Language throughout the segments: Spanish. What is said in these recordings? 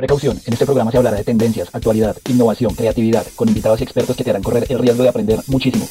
Precaución, en este programa se hablará de tendencias, actualidad, innovación, creatividad, con invitados y expertos que te harán correr el riesgo de aprender muchísimo.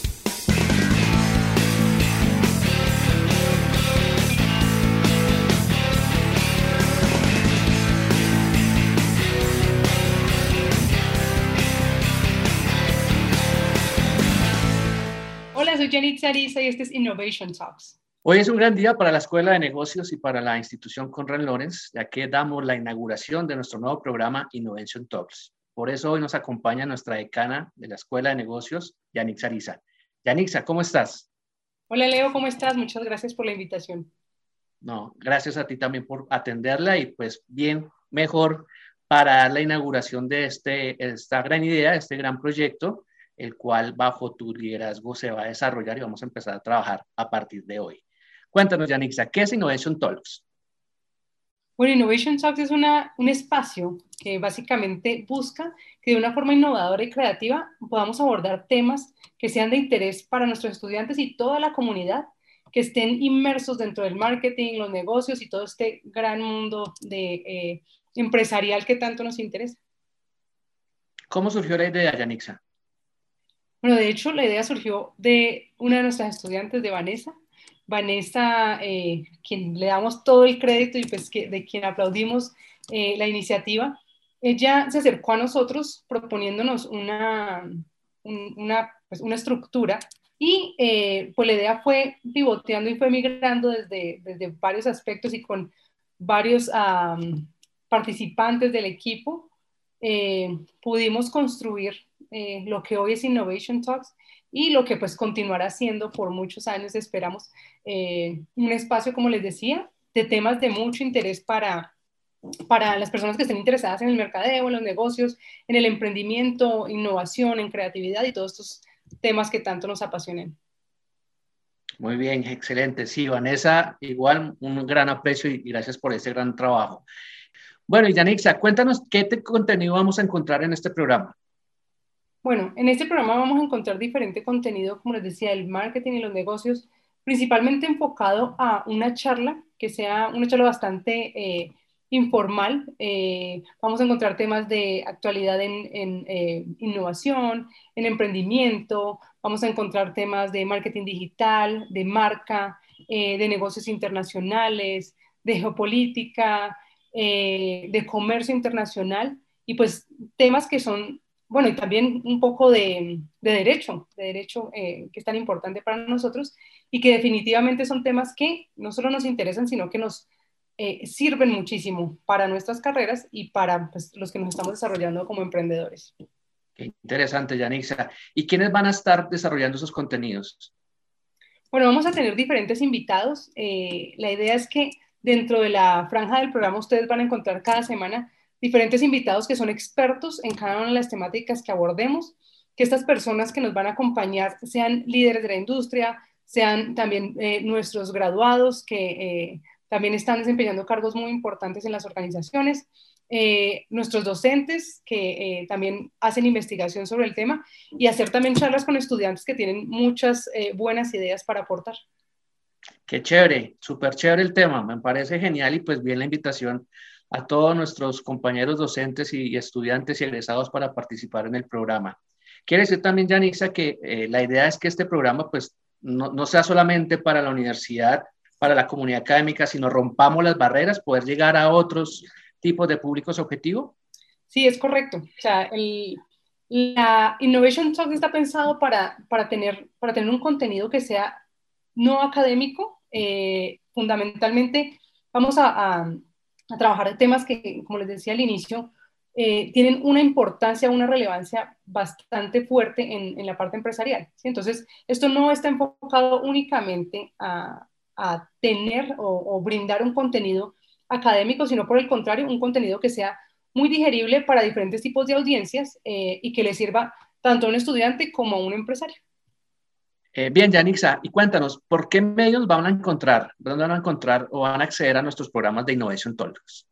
Hola, soy Jenny Tsarisa y este es Innovation Talks. Hoy es un gran día para la Escuela de Negocios y para la institución Conrad Lorenz, ya que damos la inauguración de nuestro nuevo programa Innovation Talks. Por eso hoy nos acompaña nuestra decana de la Escuela de Negocios, Yannick Ariza. Yanixa, ¿cómo estás? Hola Leo, ¿cómo estás? Muchas gracias por la invitación. No, gracias a ti también por atenderla y pues bien, mejor para la inauguración de este, esta gran idea, este gran proyecto, el cual bajo tu liderazgo se va a desarrollar y vamos a empezar a trabajar a partir de hoy. Cuéntanos, Yanixa, ¿qué es Innovation Talks? Bueno, Innovation Talks es una, un espacio que básicamente busca que de una forma innovadora y creativa podamos abordar temas que sean de interés para nuestros estudiantes y toda la comunidad que estén inmersos dentro del marketing, los negocios y todo este gran mundo de, eh, empresarial que tanto nos interesa. ¿Cómo surgió la idea, Yanixa? Bueno, de hecho, la idea surgió de una de nuestras estudiantes, de Vanessa, Vanessa, eh, quien le damos todo el crédito y pues que, de quien aplaudimos eh, la iniciativa, ella se acercó a nosotros proponiéndonos una, una, pues una estructura y eh, pues la idea fue pivoteando y fue migrando desde, desde varios aspectos y con varios participantes del equipo, pudimos construir lo que hoy es Innovation Talks y lo que pues continuará siendo por muchos años, esperamos, eh, un espacio, como les decía, de temas de mucho interés para, para las personas que estén interesadas en el mercadeo, en los negocios, en el emprendimiento, innovación, en creatividad y todos estos temas que tanto nos apasionen. Muy bien, excelente. Sí, Vanessa, igual un gran aprecio y gracias por ese gran trabajo. Bueno, Yanixa, cuéntanos qué contenido vamos a encontrar en este programa. Bueno, en este programa vamos a encontrar diferente contenido, como les decía, el marketing y los negocios, principalmente enfocado a una charla que sea una charla bastante eh, informal. Eh, vamos a encontrar temas de actualidad en, eh, innovación, en emprendimiento, vamos a encontrar temas de marketing digital, de marca, de negocios internacionales, de geopolítica, de comercio internacional y pues temas que son bueno, y también un poco de, derecho, de derecho eh, que es tan importante para nosotros y que definitivamente son temas que no solo nos interesan, sino que nos eh, sirven muchísimo para nuestras carreras y para pues, los que nos estamos desarrollando como emprendedores. Qué interesante, Yanixa. ¿Y quiénes van a estar desarrollando esos contenidos? Bueno, vamos a tener diferentes invitados. Eh, la idea es que dentro de la franja del programa ustedes van a encontrar cada semana diferentes invitados que son expertos en cada una de las temáticas que abordemos, que estas personas que nos van a acompañar sean líderes de la industria, sean también eh, nuestros graduados que eh, también están desempeñando cargos muy importantes en las organizaciones, eh, nuestros docentes que también hacen investigación sobre el tema y hacer también charlas con estudiantes que tienen muchas buenas ideas para aportar. Qué chévere, súper chévere el tema, me parece genial y pues bien la invitación a todos nuestros compañeros docentes y estudiantes y egresados para participar en el programa. Quiere decir también, Yanixa, que eh, la idea es que este programa pues no, no, sea solamente para la universidad, para la comunidad académica, sino rompamos las barreras, poder llegar a otros tipos de públicos objetivo. Sí, es correcto. O sea, el, la Innovation Talk está pensado para, para, tener, para tener un contenido que sea no académico. Eh, fundamentalmente, vamos a a trabajar temas que, como les decía al inicio, eh, tienen una importancia, una relevancia bastante fuerte en, la parte empresarial. Entonces, esto no está enfocado únicamente a, a tener o, brindar un contenido académico, sino por el contrario, un contenido que sea muy digerible para diferentes tipos de audiencias eh, y que le sirva tanto a un estudiante como a un empresario. Eh, bien, Yanixa, y cuéntanos, ¿por qué medios van a encontrar, dónde van a encontrar o van a acceder a nuestros programas de Innovation Talks?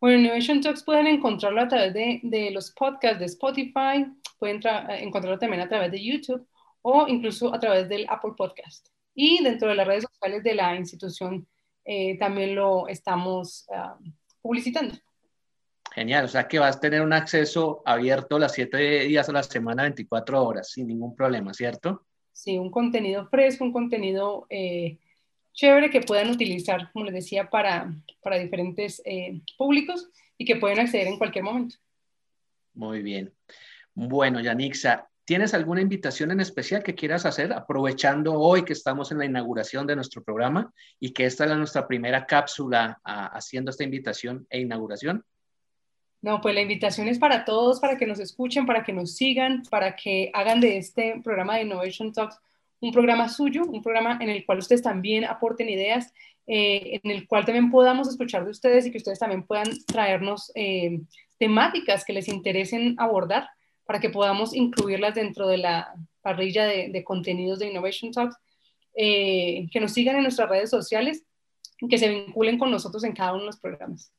Bueno, Innovation Talks pueden encontrarlo a través de, de los podcasts de Spotify, pueden eh, encontrarlo también a través de YouTube o incluso a través del Apple Podcast. Y dentro de las redes sociales de la institución eh, también lo estamos ah, publicitando. Genial, o sea que vas a tener un acceso abierto las siete días a la semana, 24 horas, sin ningún problema, ¿cierto? Sí, un contenido fresco, un contenido eh, chévere que puedan utilizar, como les decía, para, para diferentes eh, públicos y que pueden acceder en cualquier momento. Muy bien. Bueno, Yanixa, ¿tienes alguna invitación en especial que quieras hacer aprovechando hoy que estamos en la inauguración de nuestro programa y que esta es nuestra primera cápsula haciendo esta invitación e inauguración? No, pues la invitación es para todos, para que nos escuchen, para que nos sigan, para que hagan de este programa de Innovation Talks un programa suyo, un programa en el cual ustedes también aporten ideas, eh, en el cual también podamos escuchar de ustedes y que ustedes también puedan traernos eh, temáticas que les interesen abordar para que podamos incluirlas dentro de la parrilla de, contenidos de Innovation Talks, eh, que nos sigan en nuestras redes sociales que se vinculen con nosotros en cada uno de los programas.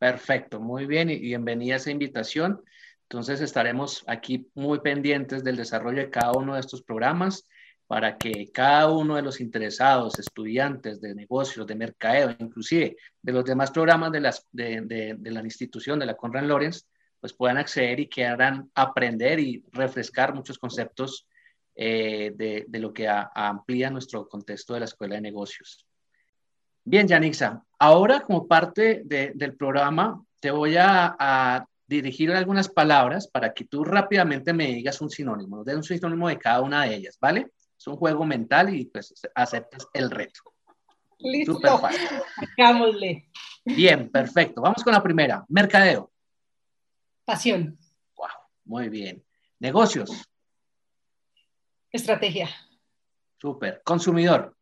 Perfecto, muy bien y bienvenida a esa invitación. Entonces estaremos aquí muy pendientes del desarrollo de cada uno de estos programas para que cada uno de los interesados, estudiantes de negocios, de mercadeo, inclusive de los demás programas de, de, la institución, de la Conrad Lorenz, pues puedan acceder y quieran aprender y refrescar muchos conceptos eh, de, lo que amplía nuestro contexto de la Escuela de Negocios. Bien, Yanixa, ahora como parte del programa te voy a dirigir algunas palabras para que tú rápidamente me digas un sinónimo, de un sinónimo de cada una de ellas, ¿vale? Es un juego mental y pues aceptas el reto. Listo. Súper fácil. Hagámosle. Bien, perfecto. Vamos con la primera. Mercadeo. Pasión. Wow, muy bien. Negocios. Estrategia. Súper. Consumidor.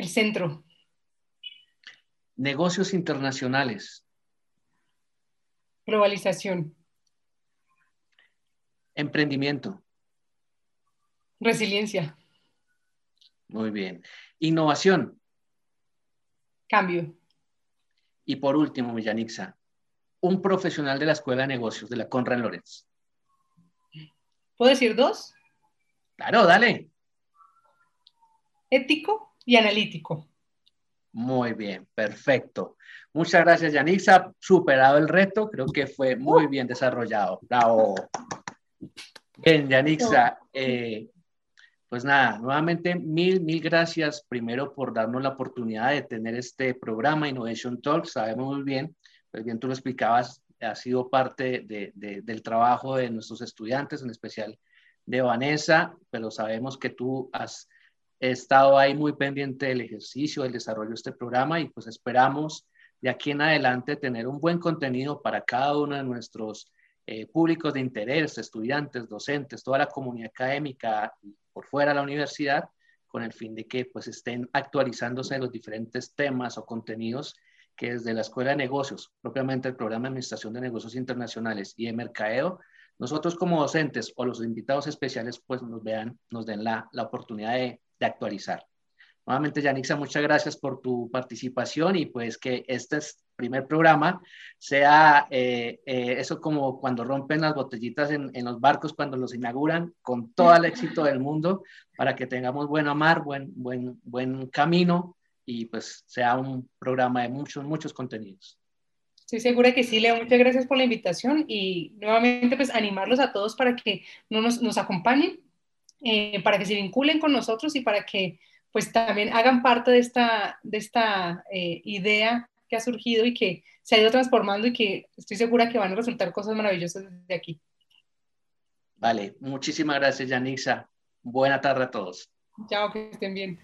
El centro. Negocios internacionales. Globalización. Emprendimiento. Resiliencia. Muy bien. Innovación. Cambio. Y por último, Millanixa, un profesional de la Escuela de Negocios de la Conrad Lorenz. ¿Puedo decir dos? Claro, dale. Ético y analítico. Muy bien, perfecto. Muchas gracias, Yanixa. Superado el reto, creo que fue muy bien desarrollado. Bravo. Bien, Yanixa. Eh, pues nada, nuevamente mil, mil gracias primero por darnos la oportunidad de tener este programa Innovation Talk. Sabemos muy bien, pues bien tú lo explicabas, ha sido parte del trabajo de nuestros estudiantes, en especial de Vanessa, pero sabemos que tú has estado ahí muy pendiente del ejercicio, del desarrollo de este programa y pues esperamos de aquí en adelante tener un buen contenido para cada uno de nuestros eh, públicos de interés, estudiantes, docentes, toda la comunidad académica por fuera de la universidad, con el fin de que pues estén actualizándose los diferentes temas o contenidos que desde la Escuela de Negocios, propiamente el programa de Administración de Negocios Internacionales y de Mercadeo, nosotros como docentes o los invitados especiales pues nos vean, nos den la, la oportunidad de, de actualizar. Nuevamente, Yanixa, muchas gracias por tu participación y pues que este primer programa sea eh, eh, eso como cuando rompen las botellitas en, los barcos, cuando los inauguran, con todo el éxito del mundo, para que tengamos buen mar, buen, buen, buen camino y pues sea un programa de muchos, muchos contenidos. Estoy segura que sí, Leo. Muchas gracias por la invitación y nuevamente pues animarlos a todos para que nos, nos acompañen, eh, para que se vinculen con nosotros y para que pues también hagan parte de esta, de esta eh, idea que ha surgido y que se ha ido transformando y que estoy segura que van a resultar cosas maravillosas desde aquí. Vale, muchísimas gracias, Yanixa. Buena tarde a todos. Chao, que estén bien.